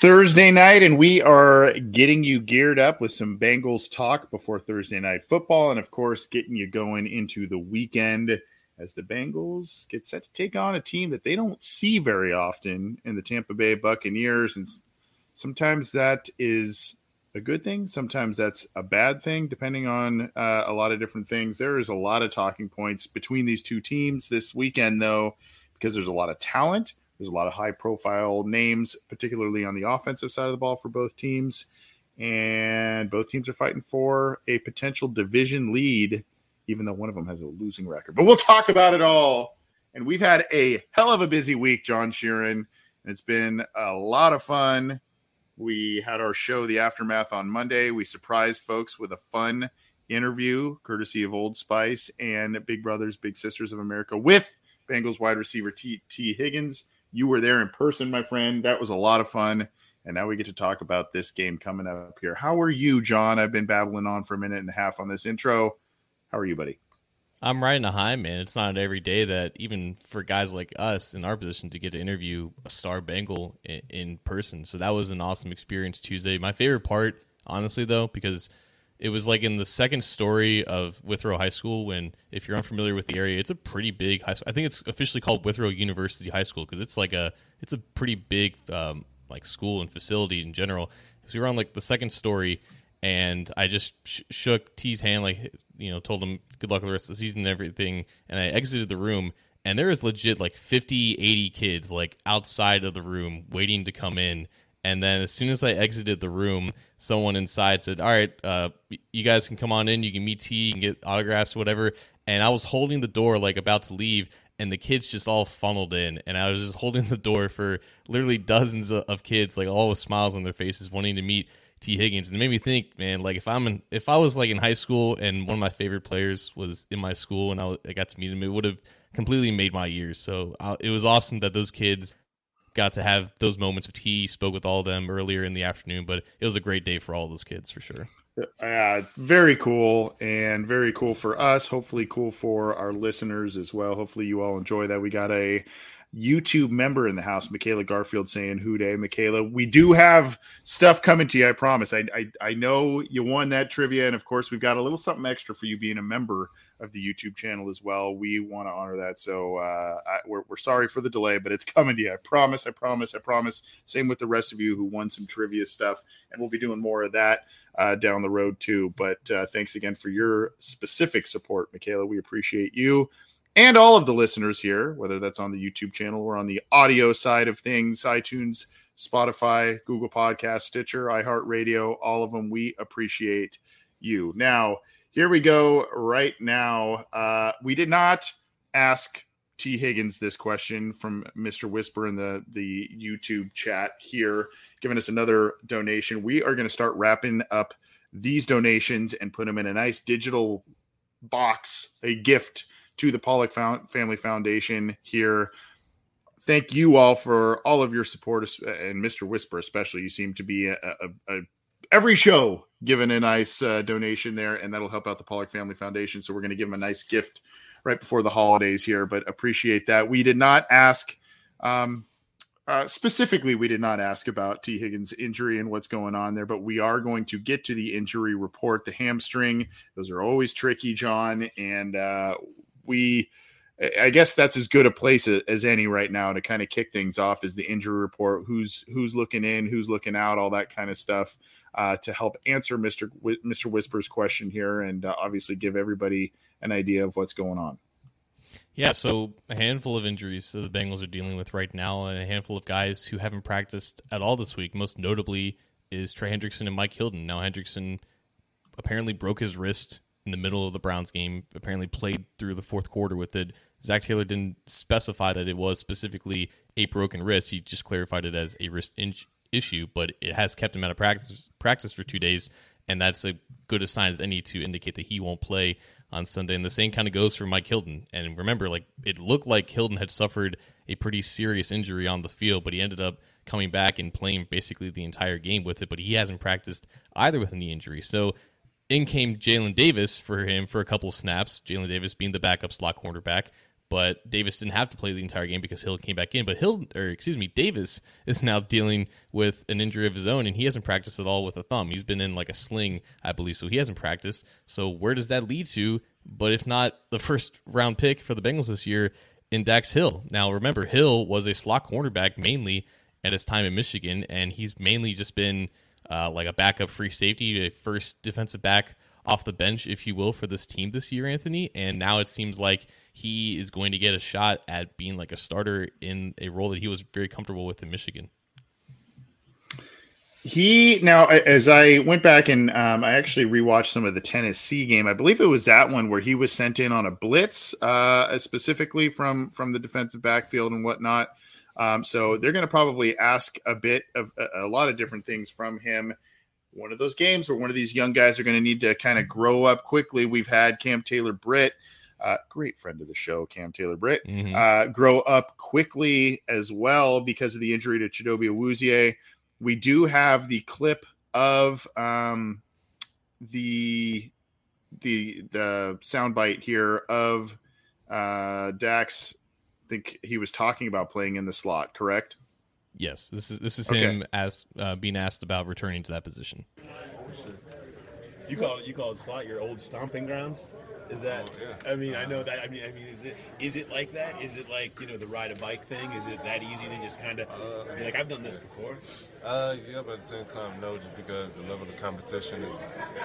Thursday night, and we are getting you geared up with some Bengals talk before Thursday night football, and of course, getting you going into the weekend as the Bengals get set to take on a team that they don't see very often in the Tampa Bay Buccaneers. And sometimes that is a good thing, sometimes that's a bad thing, depending on uh, a lot of different things. There is a lot of talking points between these two teams this weekend, though, because there's a lot of talent there's a lot of high profile names, particularly on the offensive side of the ball for both teams. And both teams are fighting for a potential division lead, even though one of them has a losing record. But we'll talk about it all. And we've had a hell of a busy week, John Sheeran. And it's been a lot of fun. We had our show, The Aftermath, on Monday. We surprised folks with a fun interview, courtesy of Old Spice and Big Brothers, Big Sisters of America, with Bengals wide receiver T. Tee Higgins. You were there in person, my friend. That was a lot of fun. And now we get to talk about this game coming up here. How are you, John? I've been babbling on for a minute and a half on this intro. How are you, buddy? I'm riding a high, man. It's not every day that even for guys like us in our position to get to interview a star Bengal in, in person. So that was an awesome experience Tuesday. My favorite part, honestly, though, because – it was like in the second story of Withrow High School. When, if you're unfamiliar with the area, it's a pretty big high school. I think it's officially called Withrow University High School because it's like a it's a pretty big um, like school and facility in general. So we were on like the second story, and I just sh- shook T's hand, like you know, told him good luck with the rest of the season and everything, and I exited the room. And there is legit like 50, 80 kids like outside of the room waiting to come in and then as soon as I exited the room, someone inside said, "All right, uh, you guys can come on in. You can meet T, you can get autographs, whatever." And I was holding the door, like about to leave, and the kids just all funneled in, and I was just holding the door for literally dozens of, kids, like all with smiles on their faces, wanting to meet Tee Higgins, and it made me think, man, like if I'm in, if I was like in high school and one of my favorite players was in my school and I, I got to meet him, it would have completely made my years. So uh, it was awesome that those kids got to have those moments with he spoke with all of them earlier in the afternoon but it was a great day for all those kids for sure uh, very cool and very cool for us hopefully cool for our listeners as well hopefully you all enjoy that we got a YouTube member in the house, Michaela Garfield, saying "Who Dey, Michaela?" We do have stuff coming to you. I promise. I, I I know you won that trivia, and of course, we've got a little something extra for you being a member of the YouTube channel as well. We want to honor that. So uh, I, we're, we're sorry for the delay, but it's coming to you. I promise. I promise. I promise. Same with the rest of you who won some trivia stuff. And we'll be doing more of that uh, down the road too. But uh, thanks again for your specific support, Michaela. We appreciate you and all of the listeners here, whether that's on the YouTube channel or on the audio side of things, iTunes, Spotify, Google Podcast, Stitcher, iHeartRadio, all of them. We appreciate you. Now, here we go right now. Uh, we did not ask Tee Higgins this question from Mr. Whisper in the, the YouTube chat here, giving us another donation. We are going to start wrapping up these donations and put them in a nice digital box, a gift to the Pollock Family Foundation here. Thank you all for all of your support, and Mr. Whisper especially. You seem to be a, a, a every show giving a nice uh, donation there, and that'll help out the Pollock Family Foundation. So we're going to give them a nice gift right before the holidays here, but appreciate that. We did not ask, um, uh, specifically, we did not ask about Tee Higgins' injury and what's going on there, but we are going to get to the injury report, the hamstring. Those are always tricky, John, and uh, we. I guess that's as good a place as any right now to kind of kick things off is the injury report. Who's who's looking in, who's looking out, all that kind of stuff uh, to help answer Mr. W- Mr. Whisper's question here and uh, obviously give everybody an idea of what's going on. Yeah, so a handful of injuries that the Bengals are dealing with right now, and a handful of guys who haven't practiced at all this week. Most notably is Trey Hendrickson and Mike Hilton. Now Hendrickson apparently broke his wrist in the middle of the Browns game. Apparently played through the fourth quarter with it. Zac Taylor didn't specify that it was specifically a broken wrist. He just clarified it as a wrist in- issue, but it has kept him out of practice practice for two days, and that's a good a sign as any to indicate that he won't play on Sunday. And the same kind of goes for Mike Hilton. And remember, like it looked like Hilton had suffered a pretty serious injury on the field, but he ended up coming back and playing basically the entire game with it. But he hasn't practiced either with a knee injury. So in came Jalen Davis for him for a couple snaps. Jalen Davis being the backup slot cornerback. But Davis didn't have to play the entire game because Hill came back in. But Hill, or excuse me, Davis is now dealing with an injury of his own, and he hasn't practiced at all with a thumb. He's been in like a sling, I believe, so he hasn't practiced. So where does that lead to? But if not the first round pick for the Bengals this year in Dax Hill. Now remember, Hill was a slot cornerback mainly at his time in Michigan, and he's mainly just been uh, like a backup free safety, a first defensive back off the bench, if you will, for this team this year, Anthony. And now it seems like he is going to get a shot at being like a starter in a role that he was very comfortable with in Michigan. He now, as I went back and um, I actually rewatched some of the Tennessee game. I believe it was that one where he was sent in on a blitz, uh, specifically from from the defensive backfield and whatnot. Um, so they're going to probably ask a bit of a, a, lot of different things from him. One of those games where one of these young guys are going to need to kind of grow up quickly. We've had Cam Taylor Britt, uh, great friend of the show, Cam Taylor Britt, mm-hmm. uh, grow up quickly as well because of the injury to Chidobe Awuzie we do have the clip of um, the the the soundbite here of uh, Dax. I think he was talking about playing in the slot, correct? Yes, this is this is okay. him as uh, being asked about returning to that position. You call it you call it slot your old stomping grounds. Is that? Oh, yeah. I mean, I know that. I mean, I mean, is it is it like that? Is it like you know the ride a bike thing? Is it that easy to just kind of uh, be like I've done this before? Uh, yeah, but at the same time, no, just because the level of competition is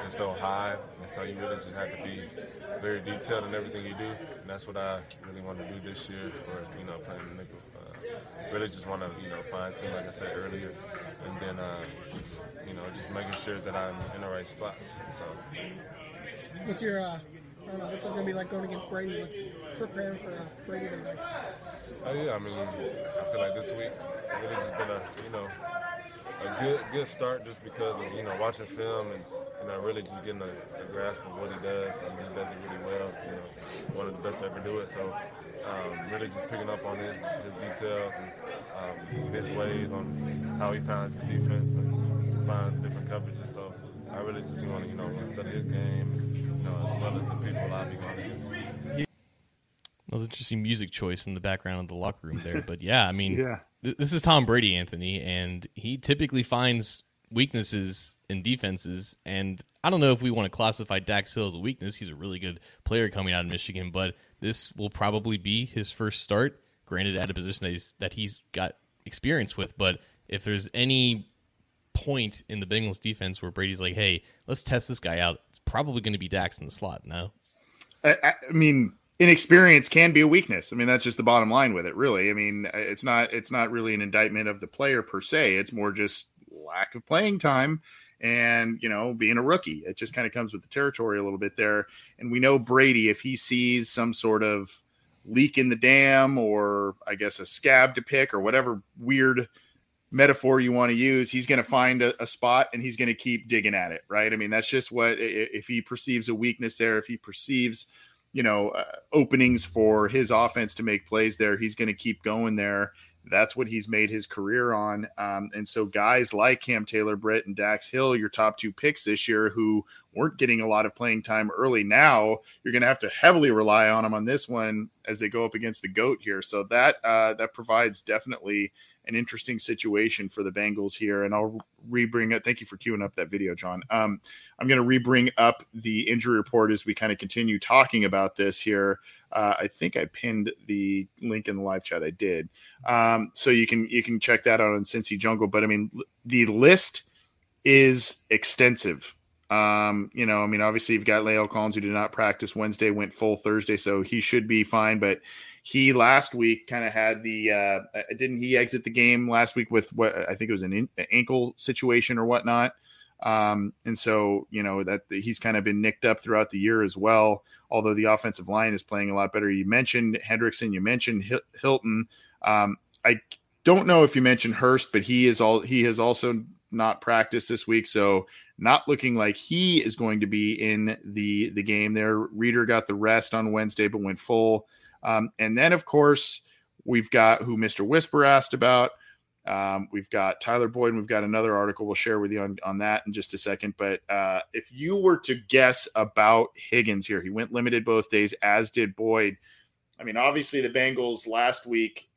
is so high, and so you really just have to be very detailed in everything you do, and that's what I really want to do this year, or you know, playing the nickel. Really just want to you know fine tune, like I said earlier, and then uh, you know just making sure that I'm in the right spots. So. What's your uh, I don't know. What's it going to be like going against Brady? What's preparing for uh, Brady tonight. Oh yeah, I mean, I feel like this week really just been a you know a good good start just because of you know watching film and you know really just getting a, a grasp of what he does. I mean, he does it really well. You know, one of the best to ever do it. So um, really just picking up on his his details and um, his ways on how he finds the defense and finds different coverages. So I really just want to you know study his game you know, as well as the people I'll be going against. That was interesting music choice in the background of the locker room there, but yeah, I mean, yeah. Th- this is Tom Brady, Anthony, and he typically finds weaknesses in defenses. And I don't know if we want to classify Dax Hill as a weakness. He's a really good player coming out of Michigan, but this will probably be his first start. Granted, at a position that he's, that he's got experience with, but if there's any point in the Bengals defense where Brady's like, "Hey, let's test this guy out." It's probably going to be Dax in the slot. No, I, I, mean, inexperience can be a weakness. I mean, that's just the bottom line with it. Really, I mean, it's not it's not really an indictment of the player per se. It's more just lack of playing time and you know being a rookie. It just kind of comes with the territory a little bit there. And we know Brady if he sees some sort of leak in the dam or I guess a scab to pick or whatever weird metaphor you want to use, he's going to find a, a, spot and he's going to keep digging at it, right? I mean, that's just what if he perceives a weakness there, if he perceives, you know, uh, openings for his offense to make plays there, he's going to keep going there. That's what he's made his career on. Um, and so, guys like Cam Taylor Britt and Dax Hill, your top two picks this year, who weren't getting a lot of playing time early, now you're going to have to heavily rely on them on this one as they go up against the GOAT here. So, that uh, that provides definitely an interesting situation for the Bengals here. And I'll rebring it. Thank you for queuing up that video, John. Um, I'm going to rebring up the injury report as we kind of continue talking about this here. Uh, I think I pinned the link in the live chat. I did, um, so you can you can check that out on Cincy Jungle. But I mean, the list is extensive. Um, you know, I mean, obviously you've got La'el Collins who did not practice Wednesday, went full Thursday, so he should be fine. But he last week kind of had the uh, uh, didn't he exit the game last week with what I think it was an, in, an ankle situation or whatnot. Um, and so you know that he's kind of been nicked up throughout the year as well. Although the offensive line is playing a lot better. You mentioned Hendrickson, you mentioned Hilton. Um, I don't know if you mentioned Hurst, but he is all he has also not practiced this week, so not looking like he is going to be in the the game. There, Reader got the rest on Wednesday, but went full. Um, and then, of course, we've got who Mr. Whisper asked about. Um, we've got Tyler Boyd, and we've got another article we'll share with you on, on that in just a second. But uh, if you were to guess about Higgins here, he went limited both days, as did Boyd. I mean, obviously the Bengals last week,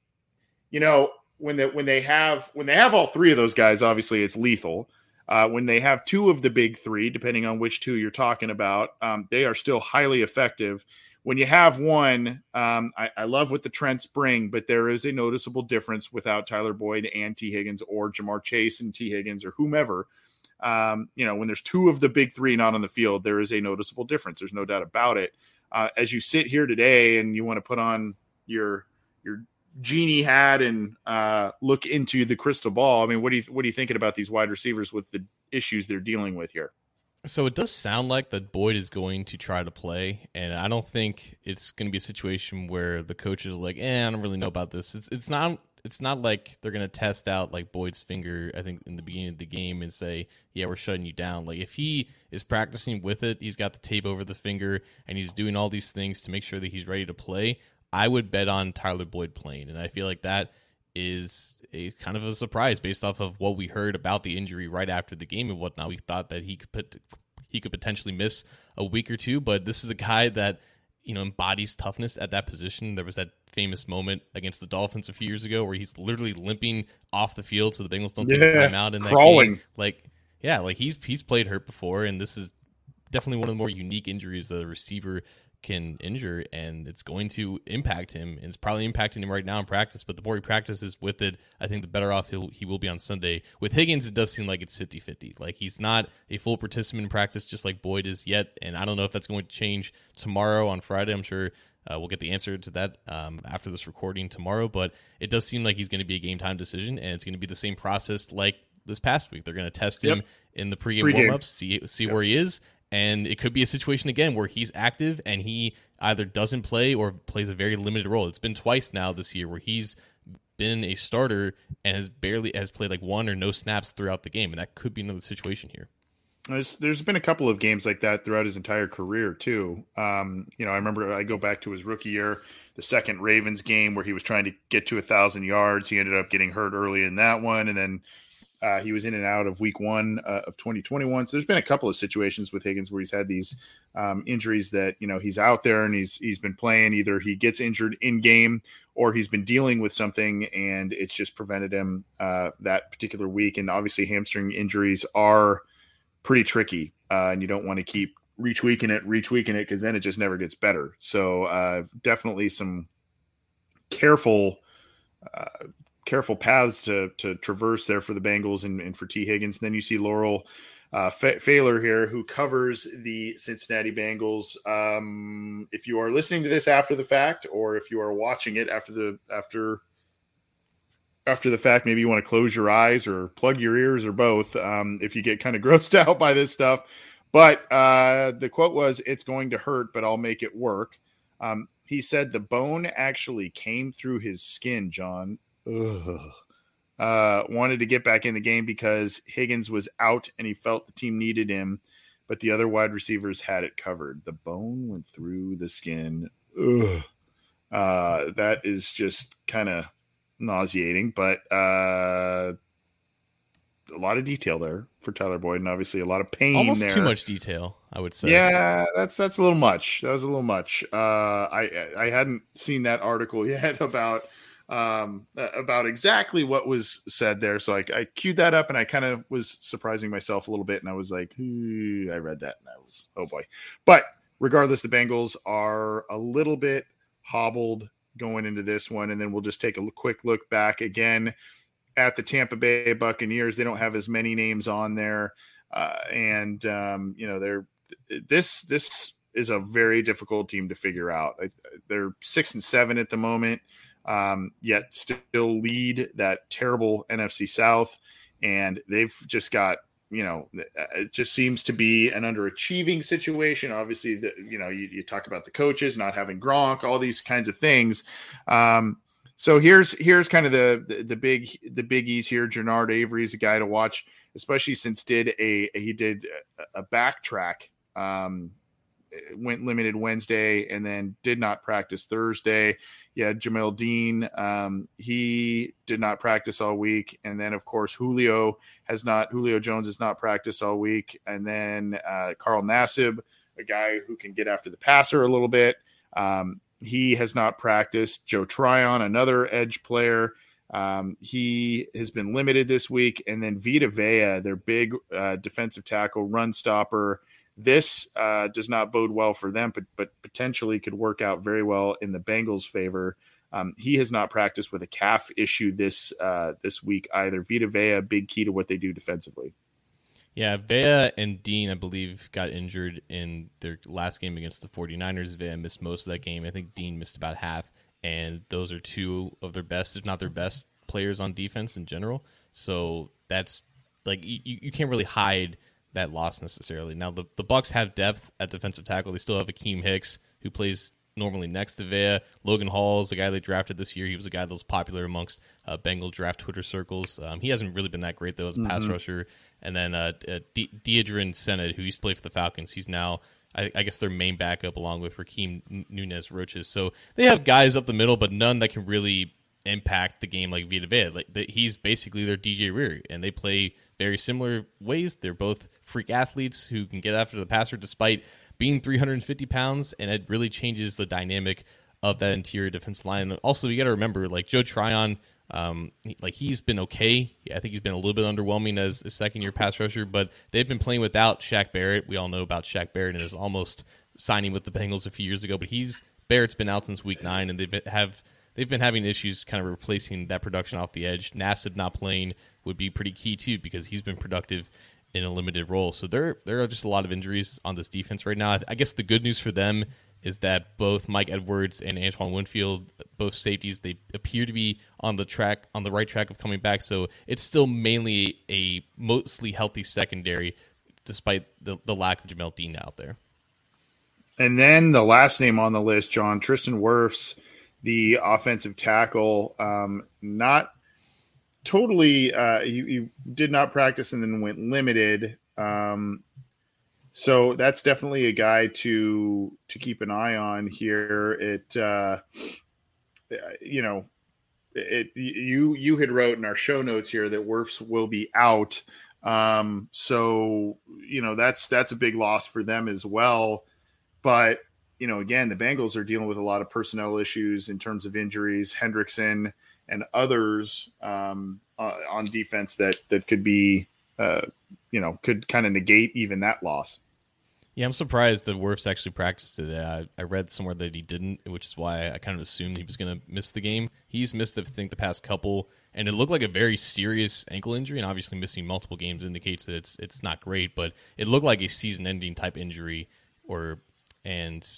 you know, when they when they have when they have all three of those guys, obviously it's lethal. Uh, when they have two of the big three, depending on which two you're talking about, um, they are still highly effective. When you have one, um, I, I, love what the Trents bring, but there is a noticeable difference without Tyler Boyd and Tee Higgins or Ja'Marr Chase and Tee Higgins or whomever. Um, you know, when there's two of the big three not on the field, there is a noticeable difference. There's no doubt about it. Uh, as you sit here today and you want to put on your your genie hat and uh, look into the crystal ball. I mean, what do you what are you thinking about these wide receivers with the issues they're dealing with here? So it does sound like that Boyd is going to try to play, and I don't think it's going to be a situation where the coaches are like, "Eh, I don't really know about this." It's it's not it's not like they're going to test out like Boyd's finger. I think in the beginning of the game and say, "Yeah, we're shutting you down." Like if he is practicing with it, he's got the tape over the finger, and he's doing all these things to make sure that he's ready to play. I would bet on Tyler Boyd playing, and I feel like that is a kind of a surprise based off of what we heard about the injury right after the game and whatnot. We thought that he could put he could potentially miss a week or two, but this is a guy that you know embodies toughness at that position. There was that famous moment against the Dolphins a few years ago where he's literally limping off the field so the Bengals don't take yeah, a timeout in that crawling. game. Like yeah, like he's he's played hurt before, and this is definitely one of the more unique injuries that a receiver can injure and it's going to impact him and it's probably impacting him right now in practice but the more he practices with it i think the better off he'll, he will be on sunday with higgins it does seem like it's 50-50 like he's not a full participant in practice just like boyd is yet and i don't know if that's going to change tomorrow on friday i'm sure uh, we'll get the answer to that um, after this recording tomorrow but it does seem like he's going to be a game time decision and it's going to be the same process like this past week they're going to test him yep. in the pregame, pregame. warm-ups see see yep. where he is and it could be a situation again where he's active and he either doesn't play or plays a very limited role. It's been twice now this year where he's been a starter and has barely has played like one or no snaps throughout the game, and that could be another situation here. There's, there's been a couple of games like that throughout his entire career too. Um, you know, I remember I go back to his rookie year, the second Ravens game where he was trying to get to a thousand yards. He ended up getting hurt early in that one, and then uh, he was in and out of week one uh, of 2021. So there's been a couple of situations with Higgins where he's had these um, injuries that you know he's out there and he's he's been playing. Either he gets injured in game or he's been dealing with something and it's just prevented him uh, that particular week. And obviously hamstring injuries are pretty tricky, uh, and you don't want to keep retweaking it, retweaking it because then it just never gets better. So uh, definitely some careful uh, careful paths to to traverse there for the Bengals and, and for Tee Higgins. And then you see Laurel uh, Pfahler here, who covers the Cincinnati Bengals. Um, if you are listening to this after the fact, or if you are watching it after the after after the fact, maybe you want to close your eyes or plug your ears or both. Um, if you get kind of grossed out by this stuff, but uh, the quote was, "It's going to hurt, but I'll make it work." Um, he said the bone actually came through his skin, John, uh, wanted to get back in the game because Higgins was out and he felt the team needed him, but the other wide receivers had it covered. The bone went through the skin. Ugh. Uh, that is just kind of nauseating, but uh, a lot of detail there for Tyler Boyd, and obviously a lot of pain. Almost there. too much detail, I would say. Yeah, that's that's a little much. That was a little much. Uh, I I hadn't seen that article yet about um, about exactly what was said there. So I, I queued that up and I kind of was surprising myself a little bit. And I was like, I read that and I was, oh boy. But regardless, the Bengals are a little bit hobbled going into this one. And then we'll just take a quick look back again at the Tampa Bay Buccaneers. They don't have as many names on there. Uh, and, um, you know, they're this, this, is a very difficult team to figure out. They're six and seven at the moment um, yet still lead that terrible NFC South. And they've just got, you know, it just seems to be an underachieving situation. Obviously, the, you know, you, you talk about the coaches not having Gronk, all these kinds of things. Um, so here's here's kind of the, the, the big the biggies here. Genard Avery is a guy to watch, especially since did a he did a, a backtrack um, went limited Wednesday and then did not practice Thursday. Yeah, Jamel Dean, um, he did not practice all week, and then of course Julio has not. Julio Jones has not practiced all week, and then uh, Carl Nassib, a guy who can get after the passer a little bit. Um, he has not practiced. Joe Tryon, another edge player, um, he has been limited this week. And then Vita Vea, their big uh, defensive tackle, run stopper. This uh, does not bode well for them, but, but potentially could work out very well in the Bengals' favor. Um, he has not practiced with a calf issue this uh, this week either. Vita Vea, big key to what they do defensively. Yeah, Vea and Dean, I believe, got injured in their last game against the 49ers. Vea missed most of that game. I think Dean missed about half. And those are two of their best, if not their best, players on defense in general. So that's like you, you can't really hide that loss necessarily. Now the, the Bucks have depth at defensive tackle. They still have Akiem Hicks who plays normally next to Vea. Logan Hall is the guy they drafted this year. He was a guy that was popular amongst uh, Bengal draft Twitter circles. Um, he hasn't really been that great though as a mm-hmm. pass rusher. And then uh, uh, De- Deadrin Senat, who used to play for the Falcons, he's now I, I, guess their main backup along with Rakeem Nunez Roches. So they have guys up the middle, but none that can really impact the game like Vita Vea. Like the, he's basically their DJ Reader, and they play very similar ways. They're both freak athletes who can get after the passer despite being 350 pounds, and it really changes the dynamic of that interior defensive line. Also, you got to remember, like Joe Tryon um, like he's been okay. I think he's been a little bit underwhelming as a second year pass rusher, but they've been playing without Shaq Barrett. We all know about Shaq Barrett and his almost signing with the Bengals a few years ago, but he's Barrett's been out since week nine, and been, have they've been having issues kind of replacing that production off the edge. Nassib not playing would be pretty key too because he's been productive in a limited role. So there there are just a lot of injuries on this defense right now. I guess the good news for them is that both Mike Edwards and Antoine Winfield, both safeties, they appear to be on the track, on the right track of coming back. So it's still mainly a mostly healthy secondary, despite the, the lack of Jamel Dean out there. And then the last name on the list, John Tristan Wirfs, the offensive tackle, um, not totally. Uh, you, you, did not practice and then went limited. Um, so that's definitely a guy to to keep an eye on here. It uh, you know it you you had wrote in our show notes here that Wirfs will be out. Um, so you know that's that's a big loss for them as well. But you know, again, the Bengals are dealing with a lot of personnel issues in terms of injuries. Hendrickson and others um, uh, on defense that that could be uh, you know could kind of negate even that loss. Yeah, I'm surprised that Wirfs actually practiced today. I, I, read somewhere that he didn't, which is why I kind of assumed he was going to miss the game. He's missed, I think, the past couple, and it looked like a very serious ankle injury. And obviously, missing multiple games indicates that it's it's not great, but it looked like a season-ending type injury. Or and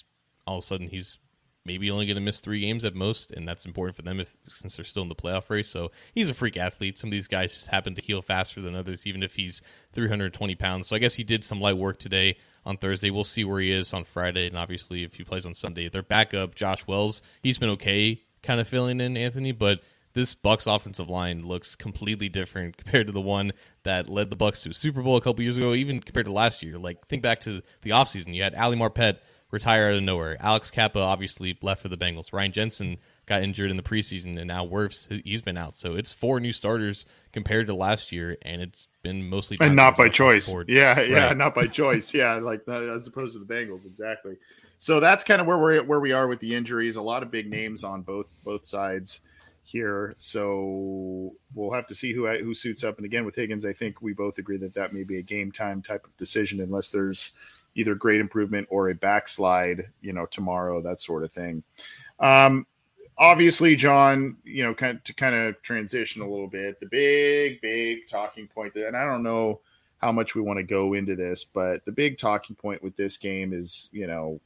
all of a sudden he's maybe only going to miss three games at most, and that's important for them if since they're still in the playoff race. So he's a freak athlete. Some of these guys just happen to heal faster than others, even if he's 320 pounds. So I guess he did some light work today on Thursday. We'll see where he is on Friday, and obviously if he plays on Sunday, their backup Josh Wells, he's been okay, kind of filling in Anthony, but this Bucks offensive line looks completely different compared to the one that led the Bucks to a Super Bowl a couple years ago, even compared to last year. Like think back to the offseason. You had Ali Marpet retire out of nowhere. Alex Cappa obviously left for the Bengals. Ryan Jensen got injured in the preseason, and now Wirfs he's been out. So it's four new starters compared to last year, and it's been mostly and not by choice. Yeah, yeah, right. not by choice. Yeah, like uh, as opposed to the Bengals, exactly. So that's kind of where we're where we are with the injuries. A lot of big names on both both sides here. So we'll have to see who who suits up. And again, with Higgins, I think we both agree that that may be a game time type of decision, unless there's either great improvement or a backslide, you know, tomorrow, that sort of thing. Um, obviously, John, you know, kind of, to kind of transition a little bit, the big, big talking point, that, and I don't know how much we want to go into this, but the big talking point with this game is, you know,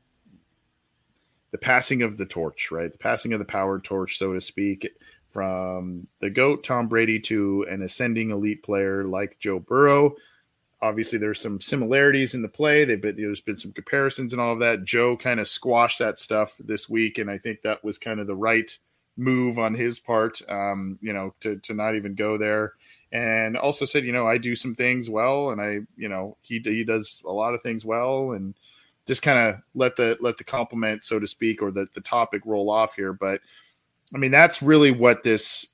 the passing of the torch, right? The passing of the power torch, so to speak, from the GOAT Tom Brady to an ascending elite player like Joe Burrow. Obviously, there's some similarities in the play. They've been, there's been some comparisons and all of that. Joe kind of squashed that stuff this week, and I think that was kind of the right move on his part. Um, you know, to to not even go there, and also said, you know, I do some things well, and I, you know, he he does a lot of things well, and just kind of let the let the compliment, so to speak, or the the topic roll off here. But I mean, that's really what this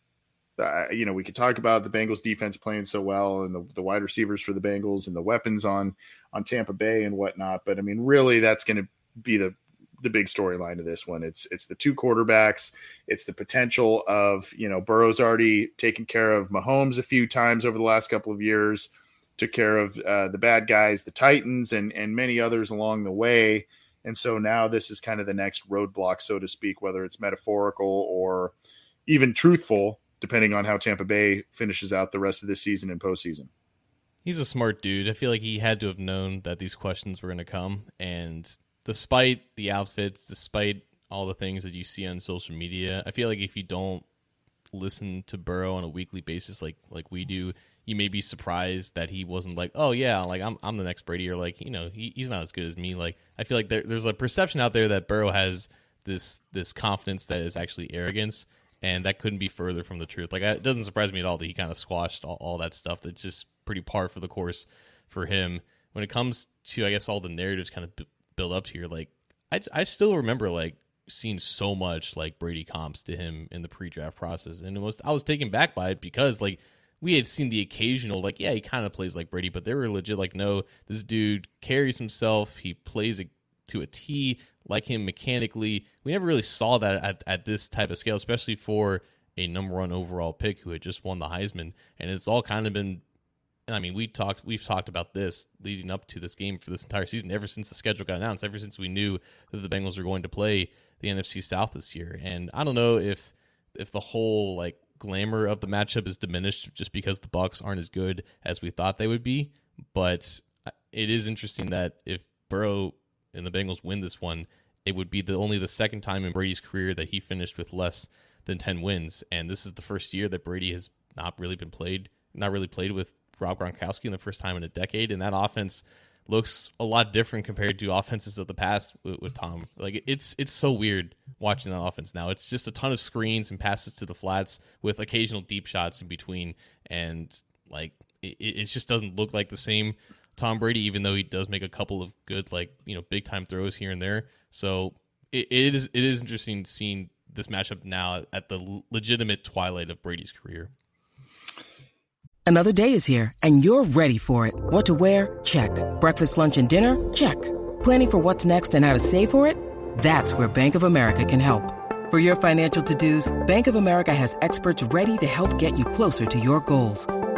uh, you know, we could talk about the Bengals defense playing so well and the, the wide receivers for the Bengals and the weapons on on Tampa Bay and whatnot. But I mean, really, that's going to be the the big storyline of this one. It's it's the two quarterbacks. It's the potential of you know Burrow's already taken care of Mahomes a few times over the last couple of years, took care of uh, the bad guys, the Titans, and and many others along the way. And so now this is kind of the next roadblock, so to speak, whether it's metaphorical or even truthful, depending on how Tampa Bay finishes out the rest of this season and postseason. He's a smart dude. I feel like he had to have known that these questions were going to come. And despite the outfits, despite all the things that you see on social media, I feel like if you don't listen to Burrow on a weekly basis like like we do, you may be surprised that he wasn't like, oh yeah, like I'm I'm the next Brady, or like you know he, he's not as good as me. Like I feel like there, there's a perception out there that Burrow has this this confidence that is actually arrogance, and that couldn't be further from the truth. Like it doesn't surprise me at all that he kind of squashed all, all that stuff. That's just pretty par for the course for him. When it comes to, I guess, all the narratives kind of b- build up here, like I, I still remember like seeing so much like Brady comps to him in the pre-draft process, and it was I was taken back by it because like we had seen the occasional like yeah he kind of plays like Brady, but they were legit like no this dude carries himself, he plays it to a T like him mechanically. We never really saw that at, at this type of scale, especially for a number one overall pick who had just won the Heisman, and it's all kind of been I mean, we talked, we've talked about this leading up to this game for this entire season, ever since the schedule got announced, ever since we knew that the Bengals were going to play the NFC South this year. And I don't know if if the whole like glamour of the matchup is diminished just because the Bucks aren't as good as we thought they would be, but uh, it is interesting that if Burrow and the Bengals win this one, it would be the only the second time in Brady's career that he finished with less than 10 wins, and this is the first year that Brady has not really been played, not really played with Rob Gronkowski in the first time in a decade, and that offense looks a lot different compared to offenses of the past with, with, Tom. Like it's it's so weird watching that offense now. It's just a ton of screens and passes to the flats with occasional deep shots in between, and like it, it just doesn't look like the same Tom Brady, even though he does make a couple of good like you know big time throws here and there. So it, it is it is interesting seeing this matchup now at the legitimate twilight of Brady's career. Another day is here, and you're ready for it. What to wear? Check. Breakfast, lunch, and dinner? Check. Planning for what's next and how to save for it? That's where Bank of America can help. For your financial to-dos, Bank of America has experts ready to help get you closer to your goals.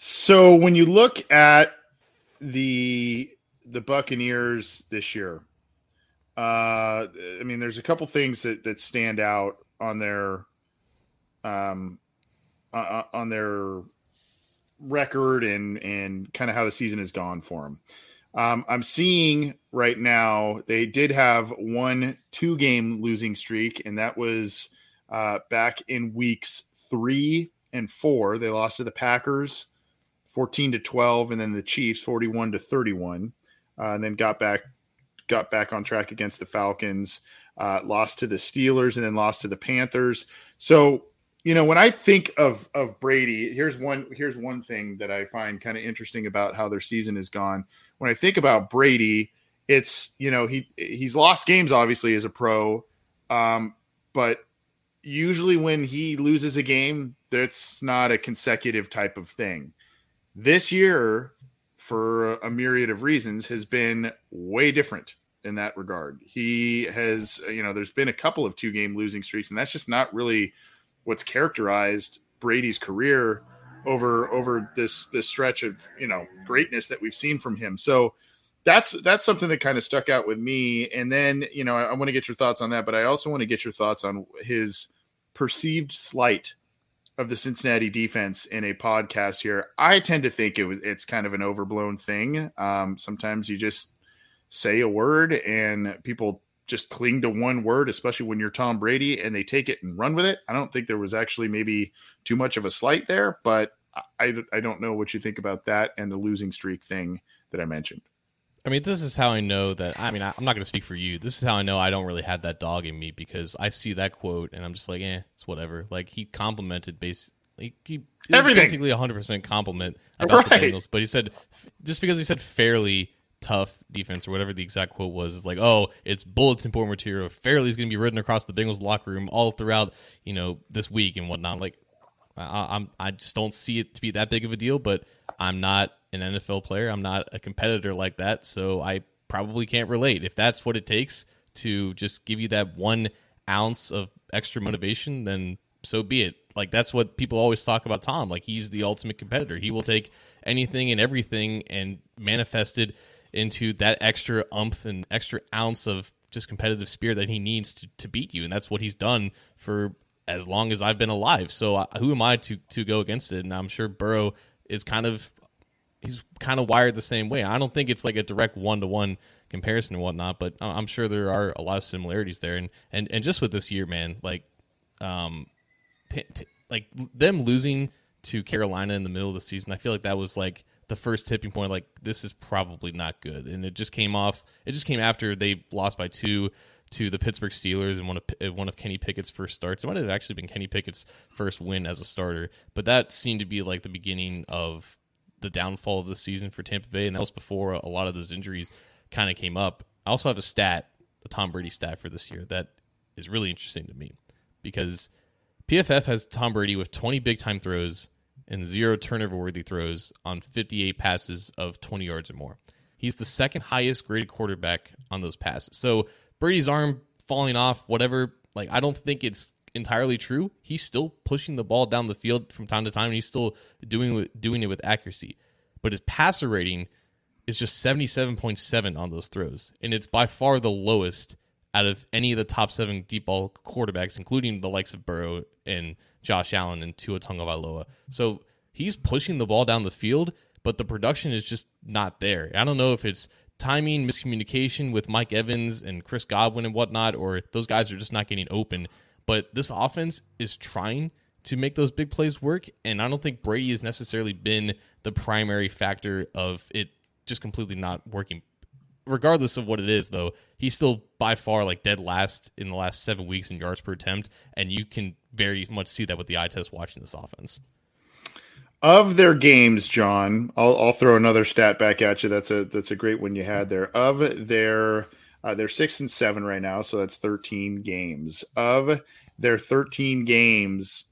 So when you look at the the Buccaneers this year, uh, I mean, there's a couple things that that stand out on their um uh, on their record and and kind of how the season has gone for them. Um, I'm seeing right now they did have one two game losing streak, and that was uh, back in weeks three and four. They lost to the Packers 14 to 12, and then the Chiefs 41 to 31, uh, and then got back got back on track against the Falcons. Uh, lost to the Steelers and then lost to the Panthers. So you know when I think of of Brady, here's one here's one thing that I find kind of interesting about how their season has gone when I think about Brady, it's you know he he's lost games obviously as a pro, um, but usually when he loses a game, that's not a consecutive type of thing. This year, for a myriad of reasons, has been way different in that regard. He has, uh, you know, there's been a couple of two game losing streaks, and that's just not really what's characterized Brady's career over over this this stretch of you know greatness that we've seen from him. So that's that's something that kind of stuck out with me. And then you know I, I want to get your thoughts on that, but I also want to get your thoughts on his perceived slight of the Cincinnati defense in a podcast here. I tend to think it was it's kind of an overblown thing. Um, sometimes you just say a word and people just cling to one word, especially when you're Tom Brady and they take it and run with it. I don't think there was actually maybe too much of a slight there, but I, I don't know what you think about that and the losing streak thing that I mentioned. I mean, this is how I know that. I mean, I'm not going to speak for you. This is how I know I don't really have that dog in me because I see that quote and I'm just like, eh, it's whatever. Like he complimented basically. Like he Everything. basically 100% compliment about Right. the Bengals, but he said just because he said fairly tough defense or whatever the exact quote was, is like, oh, it's bulletin board material. Fairly is going to be written across the Bengals locker room all throughout, you know, this week and whatnot. Like, I, I'm I just don't see it to be that big of a deal. But I'm not an NFL player. I'm not a competitor like that, so I probably can't relate. If that's what it takes to just give you that one ounce of extra motivation, then so be it. Like that's what people always talk about Tom. Like he's the ultimate competitor. He will take anything and everything and manifest it into that extra umph and extra ounce of just competitive spirit that he needs to, to beat you. And that's what he's done for as long as I've been alive. So uh, who am I to to go against it? And I'm sure Burrow is kind of he's kind of wired the same way. I don't think it's like a direct one to one comparison and whatnot, but I'm sure there are a lot of similarities there. And and and just with this year, man, like um, t- t- like them losing to Carolina in the middle of the season, I feel like that was like the first tipping point. Like this is probably not good, and it just came off. It just came after they lost by two to the Pittsburgh Steelers and one of one of Kenny Pickett's first starts. It might have actually been Kenny Pickett's first win as a starter, but that seemed to be like the beginning of the downfall of the season for Tampa Bay, and that was before a lot of those injuries kind of came up. I also have a stat, a Tom Brady stat for this year that is really interesting to me because PFF has Tom Brady with 20 big time throws and zero turnover worthy throws on 58 passes of 20 yards or more. He's the second highest graded quarterback on those passes. So Brady's arm falling off, whatever, like I don't think it's entirely true. He's still pushing the ball down the field from time to time and he's still doing doing it with accuracy. But his passer rating is just 77.7 on those throws. And it's by far the lowest out of any of the top seven deep ball quarterbacks, including the likes of Burrow and Josh Allen and Tua Tagovailoa. So he's pushing the ball down the field, but the production is just not there. I don't know if it's timing, miscommunication with Mike Evans and Chris Godwin and whatnot, or those guys are just not getting open. But this offense is trying to make those big plays work, and I don't think Brady has necessarily been the primary factor of it just completely not working regardless of what it is though he's still by far like dead last in the last seven weeks in yards per attempt and you can very much see that with the eye test watching this offense Of their games, John, I'll, I'll throw another stat back at you. That's a that's a great one you had there. Of their uh, they're six and seven right now, so that's thirteen games. Of their thirteen games,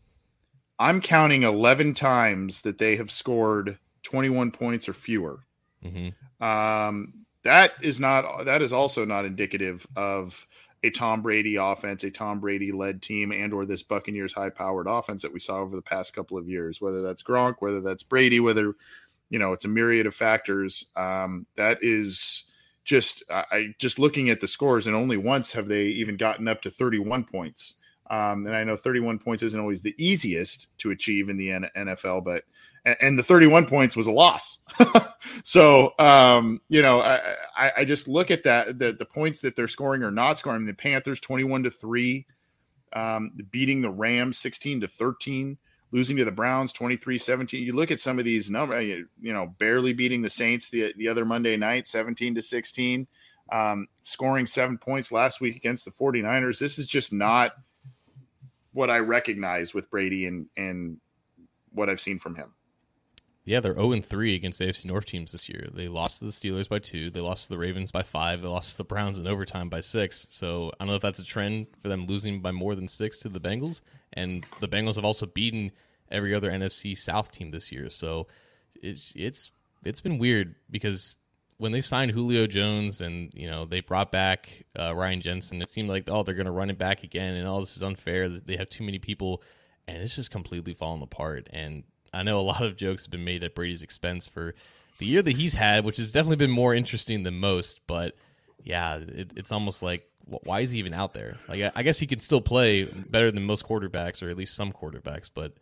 I'm counting eleven times that they have scored twenty one points or fewer. mm-hmm. Um, that is not that is also not indicative of a Tom Brady offense, a Tom Brady led team, and or this Buccaneers high powered offense that we saw over the past couple of years. Whether that's Gronk, whether that's Brady, whether you know it's a myriad of factors. Um, that is just I just looking at the scores, and only once have they even gotten up to 31 points. Um, and I know 31 points isn't always the easiest to achieve in the NFL, but and, the 31 points was a loss. so um, you know, I, I, just look at that the the points that they're scoring or not scoring. The Panthers 21 to three, um, beating the Rams 16 to 13, losing to the Browns 23-17. You look at some of these numbers, you, you know, barely beating the Saints the the other Monday night 17 to 16. Um, scoring seven points last week against the 49ers. This is just not what I recognize with Brady and and what I've seen from him. Yeah they're 0 3 against afc north teams this year. They lost to the steelers by two. They lost to the ravens by five. They lost to the browns in overtime by six. So i don't know if that's a trend for them losing by more than six to the bengals. And the bengals have also beaten every other nfc south team this year. So it's it's it's been weird because when they signed Julio Jones and you know they brought back uh, Ryan Jensen, it seemed like oh they're going to run it back again, and all this is unfair. They have too many people, and it's just completely fallen apart. And I know a lot of jokes have been made at Brady's expense for the year that he's had, which has definitely been more interesting than most. But yeah, it, it's almost like why is he even out there? Like I- guess he can still play better than most quarterbacks, or at least some quarterbacks, but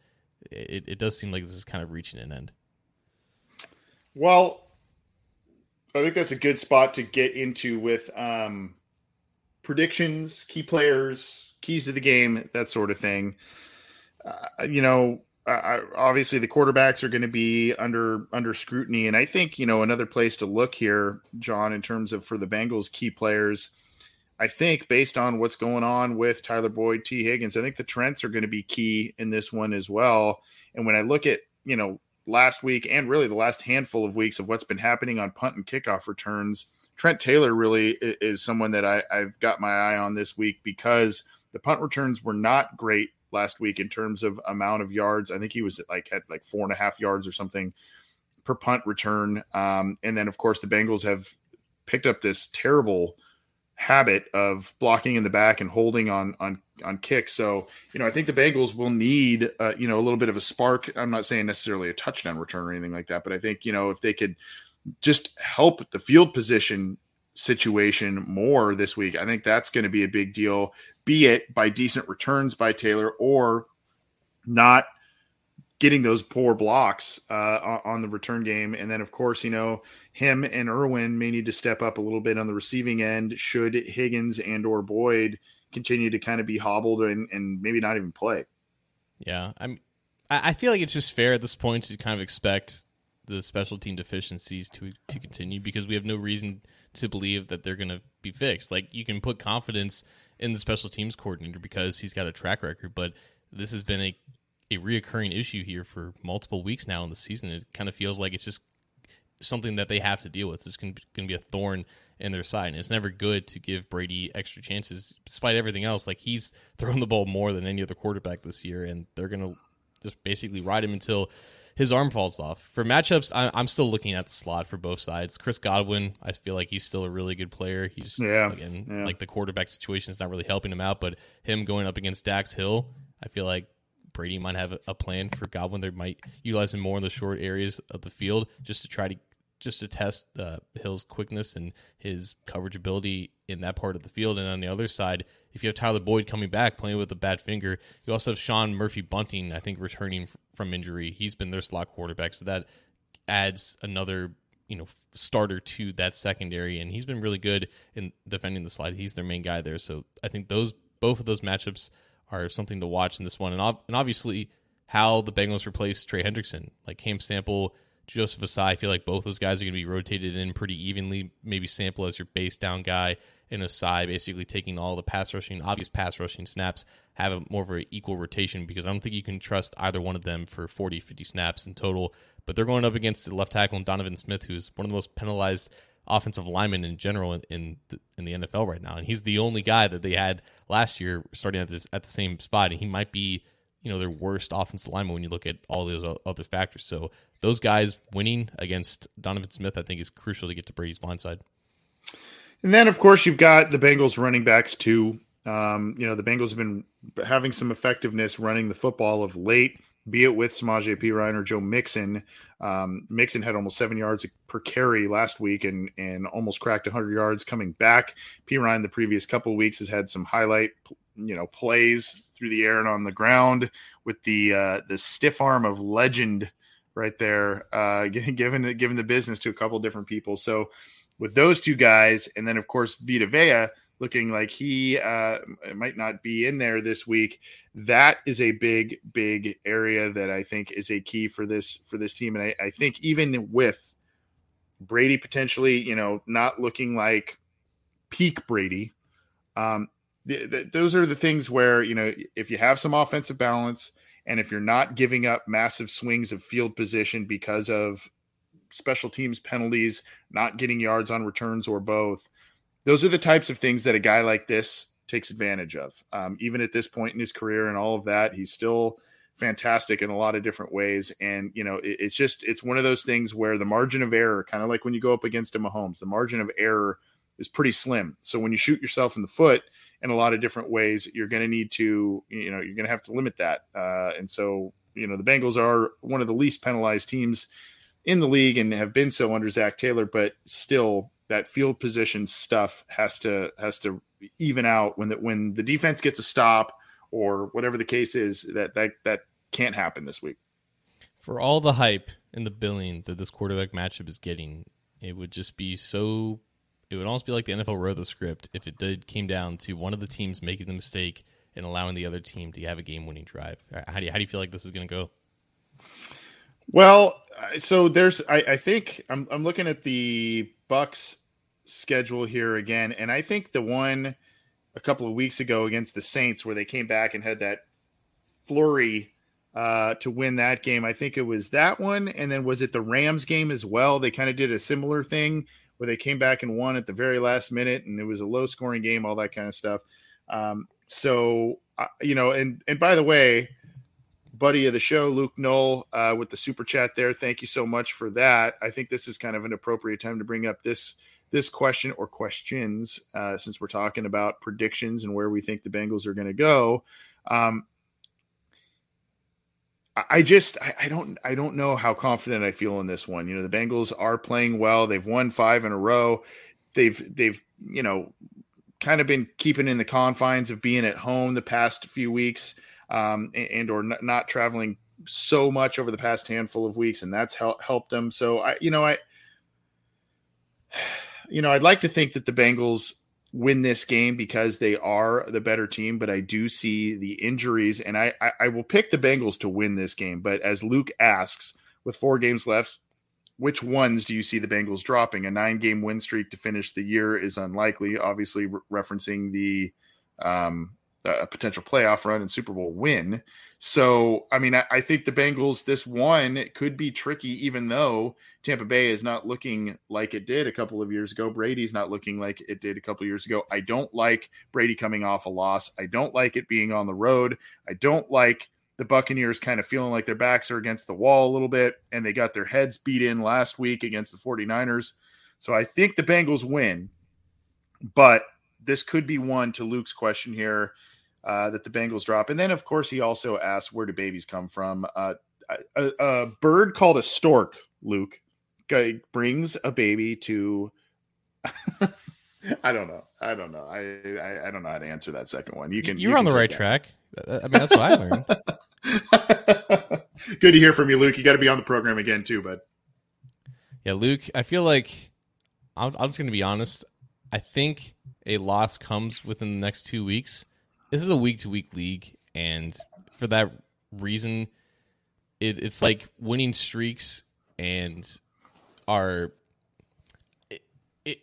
it, it does seem like this is kind of reaching an end. Well, I think that's a good spot to get into with um, predictions, key players, keys to the game, that sort of thing. Uh, you know, obviously the quarterbacks are going to be under under scrutiny, and I think you know another place to look here, John, in terms of for the Bengals key players. I think based on what's going on with Tyler Boyd, Tee Higgins, I think the Trents are going to be key in this one as well. And when I look at you know last week and really the last handful of weeks of what's been happening on punt and kickoff returns, Trent Taylor really is someone that I, I've got my eye on this week because the punt returns were not great last week in terms of amount of yards. I think he was like had like four and a half yards or something per punt return. Um, and then of course the Bengals have picked up this terrible habit of blocking in the back and holding on on on kicks. So you know I think the Bengals will need uh, you know a little bit of a spark. I'm not saying necessarily a touchdown return or anything like that, but I think you know if they could just help the field position situation more this week. I think that's going to be a big deal, be it by decent returns by Taylor or not getting those poor blocks uh, on the return game. And then, of course, you know, him and Irwin may need to step up a little bit on the receiving end should Higgins and or Boyd continue to kind of be hobbled and, and maybe not even play. Yeah. I'm, I feel like it's just fair at this point to kind of expect the special team deficiencies to to continue because we have no reason to believe that they're going to be fixed. Like you can put confidence in the special teams coordinator because he's got a track record, but this has been a a reoccurring issue here for multiple weeks now in the season. It kind of feels like it's just something that they have to deal with. It's going to be a thorn in their side, and it's never good to give Brady extra chances, despite everything else. Like he's thrown the ball more than any other quarterback this year, and they're going to just basically ride him until his arm falls off. For matchups, I, am still looking at the slot for both sides. Chris Godwin, I feel like he's still a really good player. He's yeah, again yeah. like the quarterback situation is not really helping him out, but him going up against Dax Hill, I feel like Brady might have a plan for Godwin. They might utilize him more in the short areas of the field just to try to just to test uh, Hill's quickness and his coverage ability in that part of the field. And on the other side, if you have Tyler Boyd coming back playing with a bad finger, you also have Sean Murphy Bunting, I think, returning from injury. He's been their slot quarterback, so that adds another you know starter to that secondary, and he's been really good in defending the slide. He's their main guy there, so I think those both of those matchups are something to watch in this one, and, and obviously how the Bengals replace Trey Hendrickson, like Cam Sample Joseph Ossai. I feel like both those guys are going to be rotated in pretty evenly. Maybe Sample as your base down guy, and Ossai basically taking all the pass rushing, obvious pass rushing snaps, have a more of an equal rotation because I don't think you can trust either one of them for 40, 50 snaps in total. But they're going up against the left tackle and Donovan Smith, who's one of the most penalized offensive linemen in general in the, in the NFL right now, and he's the only guy that they had last year starting at the, at the same spot, and he might be you know their worst offensive lineman when you look at all those other factors. So those guys winning against Donovan Smith, I think, is crucial to get to Brady's blind side. And then, of course, you've got the Bengals running backs too. Um, you know, the Bengals have been having some effectiveness running the football of late, be it with Samaje Perine or Joe Mixon. Um, Mixon had almost seven yards per carry last week and and almost cracked 100 yards coming back. Perine the previous couple weeks has had some highlight, you know, plays through the air and on the ground with the uh, the stiff arm of legend right there, uh, given given the business to a couple different people. So with those two guys, and then of course Vita Vea looking like he uh, might not be in there this week. That is a big, big area that I think is a key for this for this team. And I, I think even with Brady potentially, you know, not looking like peak Brady, um, the, the, those are the things where you know if you have some offensive balance and if you're not giving up massive swings of field position because of special teams penalties, not getting yards on returns or both, those are the types of things that a guy like this takes advantage of. Um, even at this point in his career and all of that, he's still fantastic in a lot of different ways. And you know, it, it's just it's one of those things where the margin of error, kind of like when you go up against a Mahomes, the margin of error is pretty slim. So when you shoot yourself in the foot in a lot of different ways, you're going to need to, you know, you're going to have to limit that. Uh, and so, you know, the Bengals are one of the least penalized teams in the league and have been so under Zac Taylor, but still that field position stuff has to has to even out when that when the defense gets a stop or whatever the case is that that that can't happen this week. For all the hype and the billing that this quarterback matchup is getting, it would just be so it would almost be like the NFL wrote the script if it did came down to one of the teams making the mistake and allowing the other team to have a game-winning drive. How do you how do you feel like this is going to go? Well, so there's I, I think I'm I'm looking at the Bucs schedule here again, and I think the one a couple of weeks ago against the Saints where they came back and had that flurry uh, to win that game. I think it was that one, and then was it the Rams game as well? They kind of did a similar thing where they came back and won at the very last minute, and it was a low scoring game, all that kind of stuff. Um, so uh, you know, and and by the way, buddy of the show, Luke Knoll, uh, with the super chat there. Thank you so much for that. I think this is kind of an appropriate time to bring up this this question or questions uh, since we're talking about predictions and where we think the Bengals are going to go. Um, I just I, don't I don't know how confident I feel in this one. You know, the Bengals are playing well. They've won five in a row. They've they've you know kind of been keeping in the confines of being at home the past few weeks um, and, or not traveling so much over the past handful of weeks, and that's help, helped them. So I you know I you know I'd like to think that the Bengals win this game because they are the better team, but I do see the injuries, and I, I, I will pick the Bengals to win this game. But as Luke asks, with four games left, which ones do you see the Bengals dropping? A nine game win streak to finish the year is unlikely, obviously re- referencing the um, a potential playoff run and Super Bowl win. So, I mean, I, I, think the Bengals, this one could be tricky, even though Tampa Bay is not looking like it did a couple of years ago. Brady's not looking like it did a couple of years ago. I don't like Brady coming off a loss. I don't like it being on the road. I don't like the Buccaneers kind of feeling like their backs are against the wall a little bit, and they got their heads beat in last week against the 49ers. So I think the Bengals win, but this could be one to Luke's question here uh, that the Bengals drop. And then, of course, he also asked, where do babies come from? Uh, a, a, bird called a stork, Luke, brings a baby to. I don't know. I don't know. I, I, I don't know how to answer that second one. You can. You're you on the right that. track. I mean, that's what I learned. Good to hear from you, Luke. You got to be on the program again too, bud. Yeah, Luke. I feel like I'm, I'm just going to be honest. I think a loss comes within the next two weeks this is a week to week league, and for that reason, it, it's like winning streaks and are it, it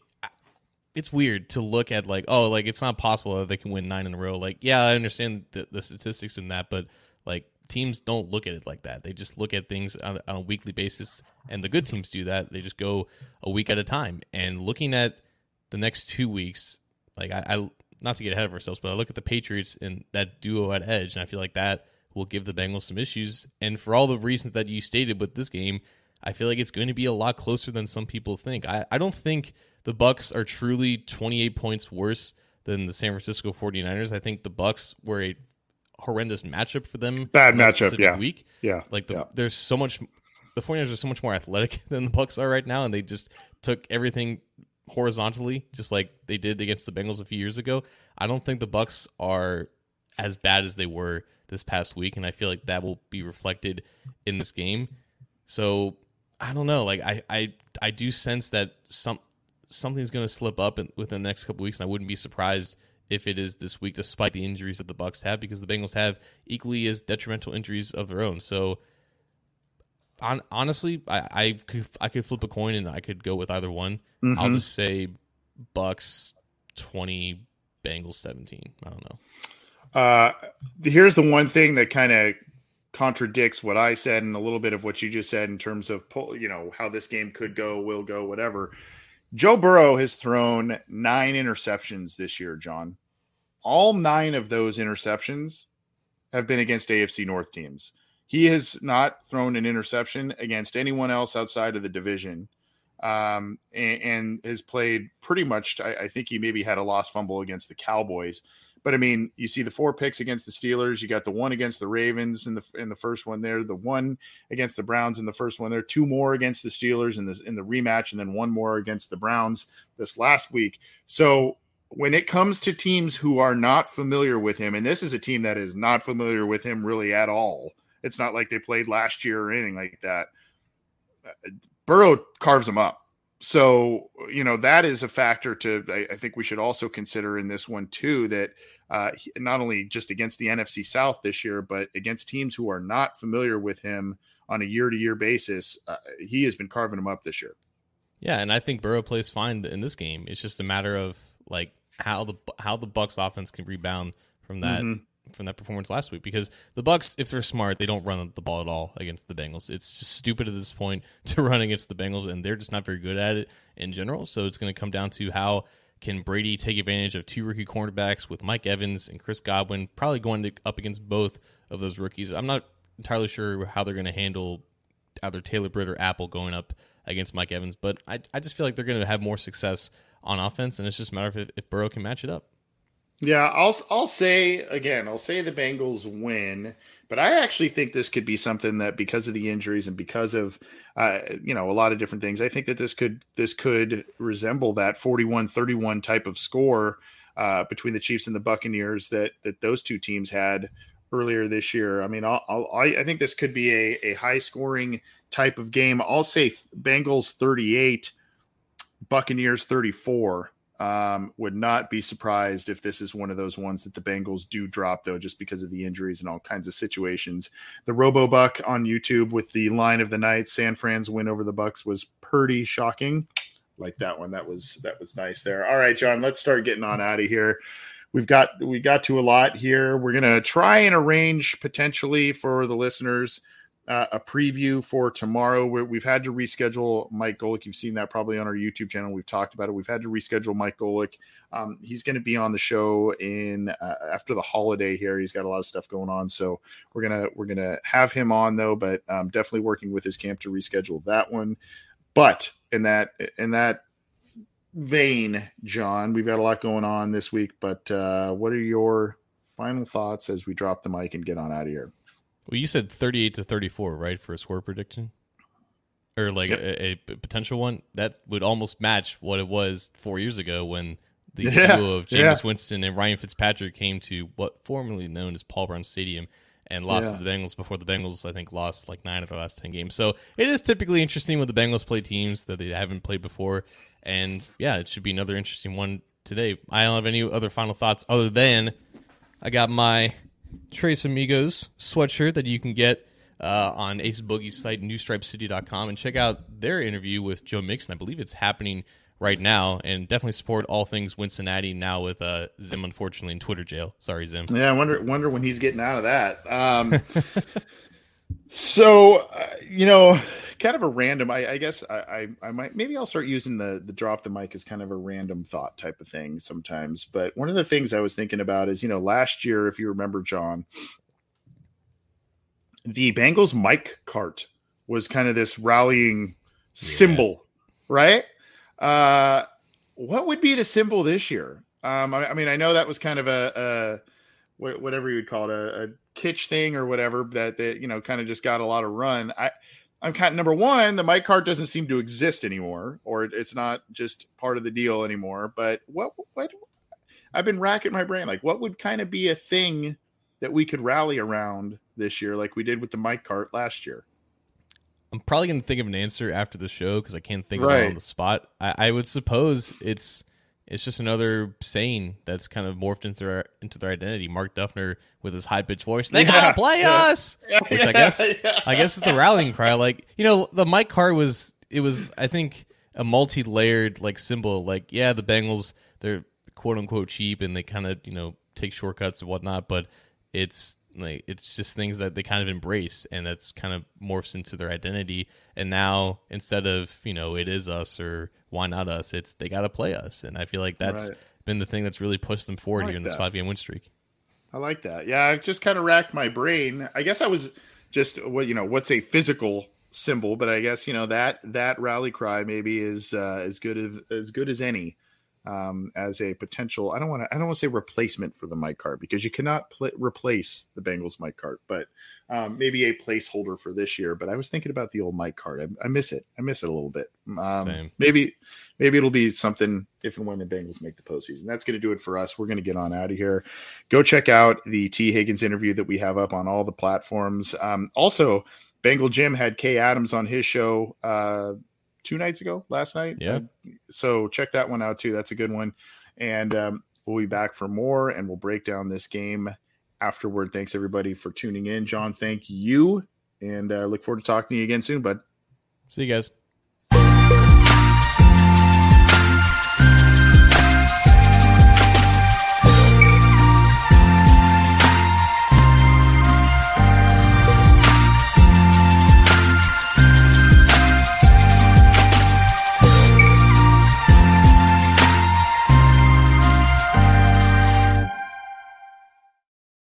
it's weird to look at like oh like it's not possible that they can win nine in a row. Like yeah i understand the, the statistics in that but like teams don't look at it like that. They just look at things on, on, a weekly basis and the good teams do that. They just go a week at a time. And looking at the next two weeks like I not to get ahead of ourselves, but I look at the Patriots and that duo at edge, and I feel like that will give the Bengals some issues. And for all the reasons that you stated with this game, I feel like it's going to be a lot closer than some people think. I, I don't think the Bucs are truly 28 points worse than the San Francisco 49ers. I think the Bucs were a horrendous matchup for them. Bad matchup, yeah. Week. Yeah. Like the, yeah. there's so much the 49ers are so much more athletic than the Bucs are right now and they just took everything horizontally, just like they did against the Bengals a few years ago. I don't think the Bucs are as bad as they were this past week, and I feel like that will be reflected in this game. So I don't know. Like I I I do sense that some something's going to slip up in, within the next couple weeks, and I wouldn't be surprised if it is this week, despite the injuries that the Bucs have, because the Bengals have equally as detrimental injuries of their own. So on, honestly, I, I could I could flip a coin and I could go with either one. Mm-hmm. I'll just say Bucs twenty, Bengals seventeen. I don't know. Uh, here's the one thing that kind of contradicts what I said and a little bit of what you just said in terms of you know how this game could go, will go, whatever. Joe Burrow has thrown nine interceptions this year, John. All nine of those interceptions have been against AFC North teams. He has not thrown an interception against anyone else outside of the division, um, and, and, has played pretty much. I, I, think he maybe had a lost fumble against the Cowboys, but I mean, you see the four picks against the Steelers. You got the one against the Ravens in the in the first one there, the one against the Browns in the first one there, two more against the Steelers in this in the rematch, and then one more against the Browns this last week. So when it comes to teams who are not familiar with him, and this is a team that is not familiar with him really at all it's not like they played last year or anything like that. Burrow carves them up. so you know that is a factor to I, I, think we should also consider in this one too that uh, not only just against the NFC South this year, but against teams who are not familiar with him on a year-to-year basis, uh, he has been carving them up this year. Yeah, and I think Burrow plays fine in this game. It's just a matter of like how the how the Bucs offense can rebound from that mm-hmm from that performance last week because the Bucs, if they're smart, they don't run the ball at all against the Bengals. It's just stupid at this point to run against the Bengals, and they're just not very good at it in general. So it's going to come down to how can Brady take advantage of two rookie cornerbacks with Mike Evans and Chris Godwin, probably going to, up against both of those rookies. I'm not entirely sure how they're going to handle either Taylor Britt or Apple going up against Mike Evans, but I, I just feel like they're going to have more success on offense, and it's just a matter of if, if Burrow can match it up. Yeah, I'll I'll say again, I'll say the Bengals win, but I actually think this could be something that because of the injuries and because of uh, you know a lot of different things, I think that this could this could resemble that 41-31 type of score uh, between the Chiefs and the Buccaneers that that those two teams had earlier this year. I mean, I'll, I'll, i think this could be a, a high scoring type of game. I'll say Bengals 38, Buccaneers 34. Um, would not be surprised if this is one of those ones that the Bengals do drop, though, just because of the injuries and all kinds of situations. The Robo Buck on YouTube with the line of the night, San Fran's win over the Bucs was pretty shocking. Like that one, that was that was nice there. All right, John, let's start getting on out of here. We've got we got to a lot here. We're gonna try and arrange potentially for the listeners uh, a preview for tomorrow. Where we've had to reschedule Mike Golic. You've seen that probably on our YouTube channel. We've talked about it. We've had to reschedule Mike Golic. Um, he's going to be on the show in uh, after the holiday here. He's got a lot of stuff going on, so we're gonna we're gonna have him on though. But um, definitely working with his camp to reschedule that one. But in that in that vein, John, we've got a lot going on this week. But uh, what are your final thoughts as we drop the mic and get on out of here? Well, you said 38 to 34, right, for a score prediction? Or like yep. a, a, potential one? That would almost match what it was four years ago when the yeah. duo of Jameis yeah. Winston and Ryan Fitzpatrick came to what formerly known as Paul Brown Stadium and lost yeah. to the Bengals before the Bengals, I think, lost like nine of the last 10 games. So it is typically interesting when the Bengals play teams that they haven't played before. And yeah, it should be another interesting one today. I don't have any other final thoughts other than I got my Tres Amigos sweatshirt that you can get uh, on Ace Boogie's site, newstripecity.com, and check out their interview with Joe Mixon. I believe it's happening right now, and definitely support all things Cincinnati now with uh, Zim, unfortunately, in Twitter jail. Sorry, Zim. Yeah, I wonder wonder when he's getting out of that. Um, so, uh, you know, kind of a random. I, I guess I, I, I might maybe I'll start using the the drop the mic as kind of a random thought type of thing sometimes. But one of the things I was thinking about is you know last year, if you remember, John, the Bengals mic cart was kind of this rallying symbol, right? Uh, what would be the symbol this year? Um, I, I, mean, I know that was kind of a, a whatever you would call it, a, a kitsch thing or whatever that that you know kind of just got a lot of run. I I'm kind of number one, the mic cart doesn't seem to exist anymore, or it's not just part of the deal anymore. But what what I've been racking my brain, like what would kind of be a thing that we could rally around this year, like we did with the mic cart last year. I'm probably going to think of an answer after the show because I can't think right. of it on the spot. I, I would suppose it's it's just another saying that's kind of morphed into their into their identity. Mark Duffner with his high pitched voice, they yeah, gotta play yeah. us. Which I guess I guess is the rallying cry. Like you know, the mic cart was it was I think a multi layered like symbol. Like yeah, the Bengals they're quote unquote cheap and they kind of you know take shortcuts and whatnot, but it's like it's just things that they kind of embrace and that's kind of morphs into their identity. And now instead of you know it is us or why not us it's they got to play us. And i feel like that's right. been the thing that's really pushed them forward like here in this five game win streak. I like that. Yeah i just kind of racked my brain. I guess i was just what you know what's a physical symbol but i guess you know that that rally cry maybe is uh, as good as as good as any um, as a potential. I don't want to. I don't want to say replacement for the mic cart because you cannot pl- replace the Bengals mic cart, but um, maybe a placeholder for this year. But I was thinking about the old mic cart. I, I miss it. I miss it a little bit. Um, maybe maybe it'll be something if and when the Bengals make the postseason. That's going to do it for us. We're going to get on out of here. Go check out the Tee Higgins interview that we have up on all the platforms. Um, also, Bengal Jim had Kay Adams on his show. Uh, two nights ago, last night. Yeah. So check that one out too. That's a good one. And um, we'll be back for more and we'll break down this game afterward. Thanks everybody for tuning in. John, thank you. And uh, look forward to talking to you again soon, bud. See you guys.